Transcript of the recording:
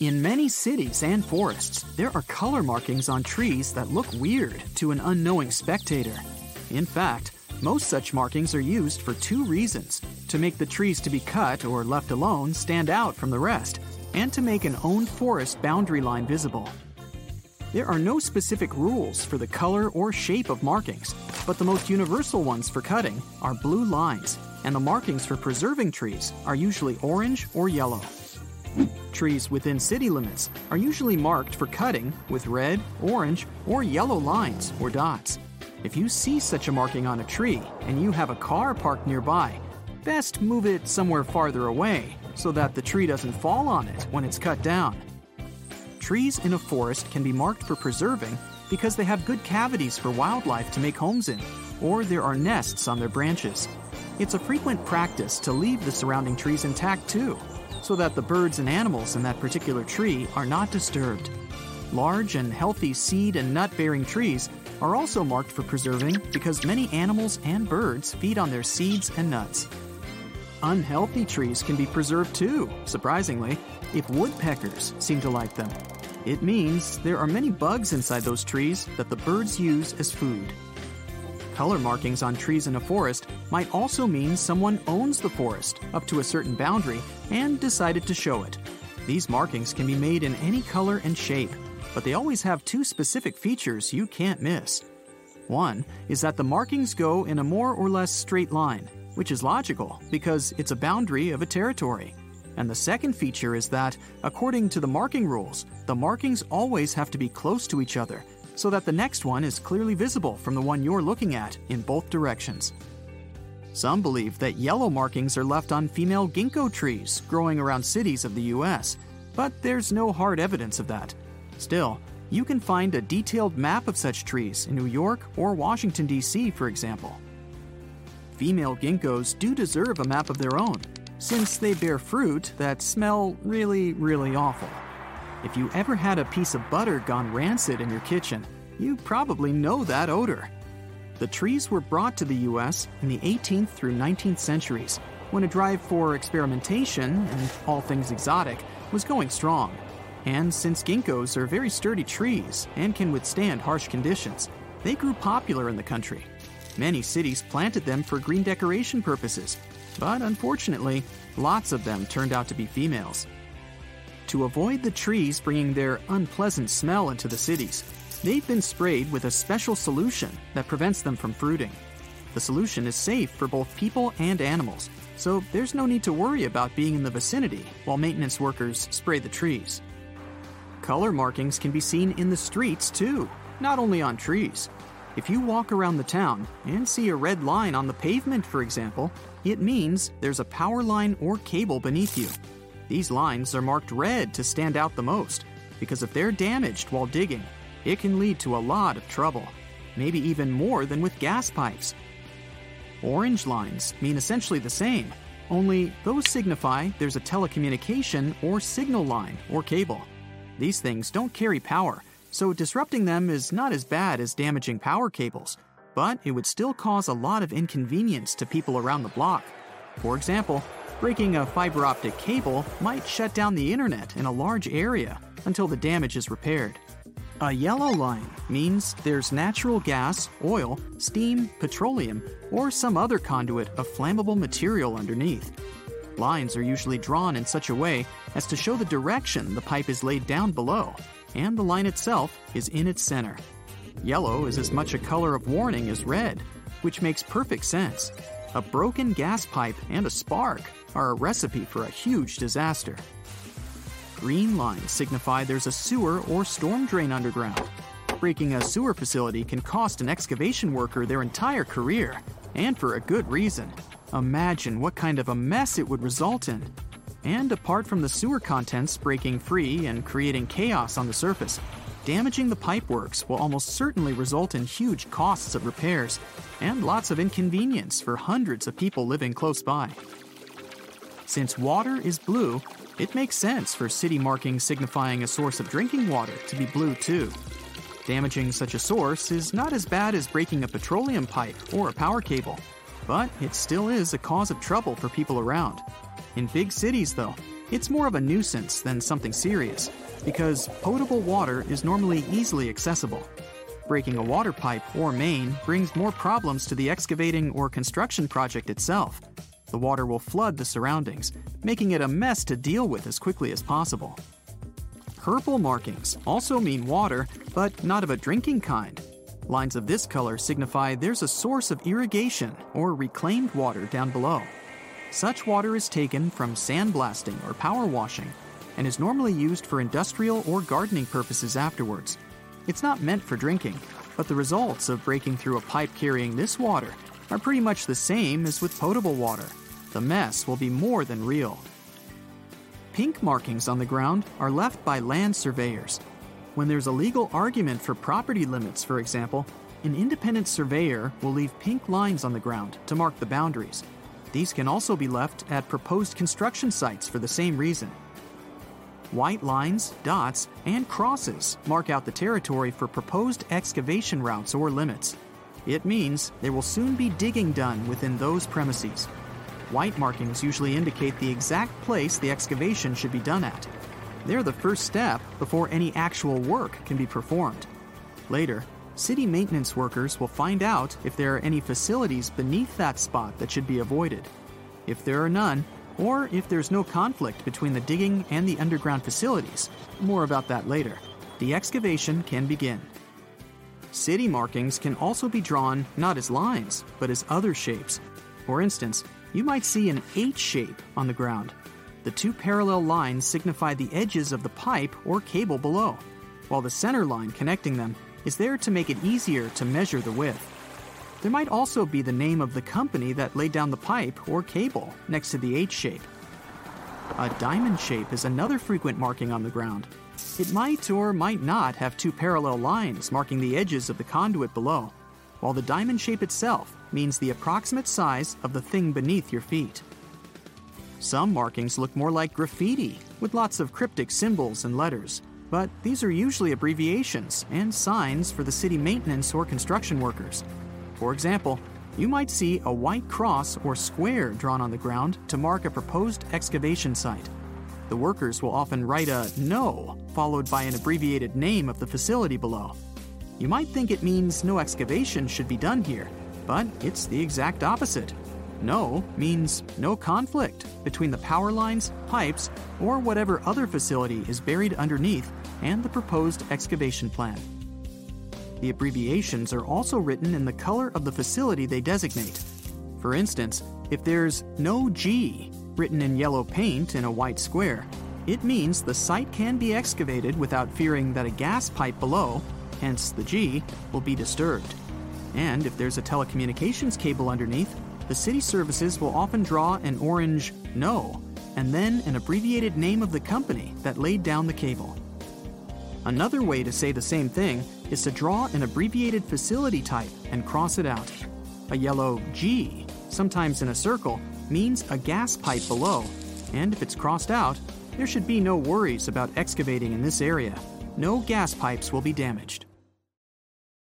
In many cities and forests, there are color markings on trees that look weird to an unknowing spectator. In fact, most such markings are used for two reasons to make the trees to be cut or left alone stand out from the rest, and to make an owned forest boundary line visible. There are no specific rules for the color or shape of markings, but the most universal ones for cutting are blue lines, and the markings for preserving trees are usually orange or yellow. Trees within city limits are usually marked for cutting with red, orange, or yellow lines or dots. If you see such a marking on a tree and you have a car parked nearby, best move it somewhere farther away so that the tree doesn't fall on it when it's cut down. Trees in a forest can be marked for preserving because they have good cavities for wildlife to make homes in, or there are nests on their branches. It's a frequent practice to leave the surrounding trees intact too, so that the birds and animals in that particular tree are not disturbed. Large and healthy seed and nut bearing trees are also marked for preserving because many animals and birds feed on their seeds and nuts. Unhealthy trees can be preserved too, surprisingly, if woodpeckers seem to like them. It means there are many bugs inside those trees that the birds use as food. Color markings on trees in a forest might also mean someone owns the forest up to a certain boundary and decided to show it. These markings can be made in any color and shape, but they always have two specific features you can't miss. One is that the markings go in a more or less straight line, which is logical because it's a boundary of a territory. And the second feature is that, according to the marking rules, the markings always have to be close to each other so that the next one is clearly visible from the one you're looking at in both directions. Some believe that yellow markings are left on female ginkgo trees growing around cities of the US, but there's no hard evidence of that. Still, you can find a detailed map of such trees in New York or Washington, D.C., for example. Female ginkgos do deserve a map of their own, since they bear fruit that smell really, really awful. If you ever had a piece of butter gone rancid in your kitchen, you probably know that odor. The trees were brought to the US in the 18th through 19th centuries, when a drive for experimentation and all things exotic was going strong. And since ginkgos are very sturdy trees and can withstand harsh conditions, they grew popular in the country. Many cities planted them for green decoration purposes, but unfortunately, lots of them turned out to be females. To avoid the trees bringing their unpleasant smell into the cities, they've been sprayed with a special solution that prevents them from fruiting. The solution is safe for both people and animals, so there's no need to worry about being in the vicinity while maintenance workers spray the trees. Color markings can be seen in the streets too, not only on trees. If you walk around the town and see a red line on the pavement, for example, it means there's a power line or cable beneath you. These lines are marked red to stand out the most, because if they're damaged while digging, it can lead to a lot of trouble, maybe even more than with gas pipes. Orange lines mean essentially the same, only those signify there's a telecommunication or signal line or cable. These things don't carry power, so disrupting them is not as bad as damaging power cables, but it would still cause a lot of inconvenience to people around the block. For example, breaking a fiber optic cable might shut down the internet in a large area until the damage is repaired. A yellow line means there's natural gas, oil, steam, petroleum, or some other conduit of flammable material underneath. Lines are usually drawn in such a way as to show the direction the pipe is laid down below, and the line itself is in its center. Yellow is as much a color of warning as red, which makes perfect sense. A broken gas pipe and a spark are a recipe for a huge disaster. Green lines signify there's a sewer or storm drain underground. Breaking a sewer facility can cost an excavation worker their entire career, and for a good reason. Imagine what kind of a mess it would result in. And apart from the sewer contents breaking free and creating chaos on the surface, damaging the pipeworks will almost certainly result in huge costs of repairs and lots of inconvenience for hundreds of people living close by. Since water is blue, it makes sense for city markings signifying a source of drinking water to be blue too. Damaging such a source is not as bad as breaking a petroleum pipe or a power cable, but it still is a cause of trouble for people around. In big cities, though, It's more of a nuisance than something serious, because potable water is normally easily accessible. Breaking a water pipe or main brings more problems to the excavating or construction project itself. The water will flood the surroundings, making it a mess to deal with as quickly as possible. Purple markings also mean water, but not of a drinking kind. Lines of this color signify there's a source of irrigation or reclaimed water down below. Such water is taken from sandblasting or power washing and is normally used for industrial or gardening purposes afterwards. It's not meant for drinking, but the results of breaking through a pipe carrying this water are pretty much the same as with potable water. The mess will be more than real. Pink markings on the ground are left by land surveyors. When there's a legal argument for property limits, for example, an independent surveyor will leave pink lines on the ground to mark the boundaries. These can also be left at proposed construction sites for the same reason. White lines, dots, and crosses mark out the territory for proposed excavation routes or limits. It means there will soon be digging done within those premises. White markings usually indicate the exact place the excavation should be done at. They're the first step before any actual work can be performed. Later, city maintenance workers will find out if there are any facilities beneath that spot that should be avoided. If there are none, or if there's no conflict between the digging and the underground facilities, more about that later, the excavation can begin. City markings can also be drawn not as lines, but as other shapes. For instance, you might see an H shape on the ground. The two parallel lines signify the edges of the pipe or cable below, while the center line connecting them is there to make it easier to measure the width. There might also be the name of the company that laid down the pipe or cable next to the H shape. A diamond shape is another frequent marking on the ground. It might or might not have two parallel lines marking the edges of the conduit below, while the diamond shape itself means the approximate size of the thing beneath your feet. Some markings look more like graffiti, with lots of cryptic symbols and letters, but these are usually abbreviations and signs for the city maintenance or construction workers. For example, you might see a white cross or square drawn on the ground to mark a proposed excavation site. The workers will often write a no followed by an abbreviated name of the facility below. You might think it means no excavation should be done here, but it's the exact opposite. No means no conflict between the power lines, pipes, or whatever other facility is buried underneath and the proposed excavation plan. The abbreviations are also written in the color of the facility they designate. For instance, if there's no G written in yellow paint in a white square, it means the site can be excavated without fearing that a gas pipe below, hence the G, will be disturbed. And if there's a telecommunications cable underneath, the city services will often draw an orange NO and then an abbreviated name of the company that laid down the cable. Another way to say the same thing is to draw an abbreviated facility type and cross it out. A yellow G, sometimes in a circle, means a gas pipe below, and if it's crossed out, there should be no worries about excavating in this area. No gas pipes will be damaged.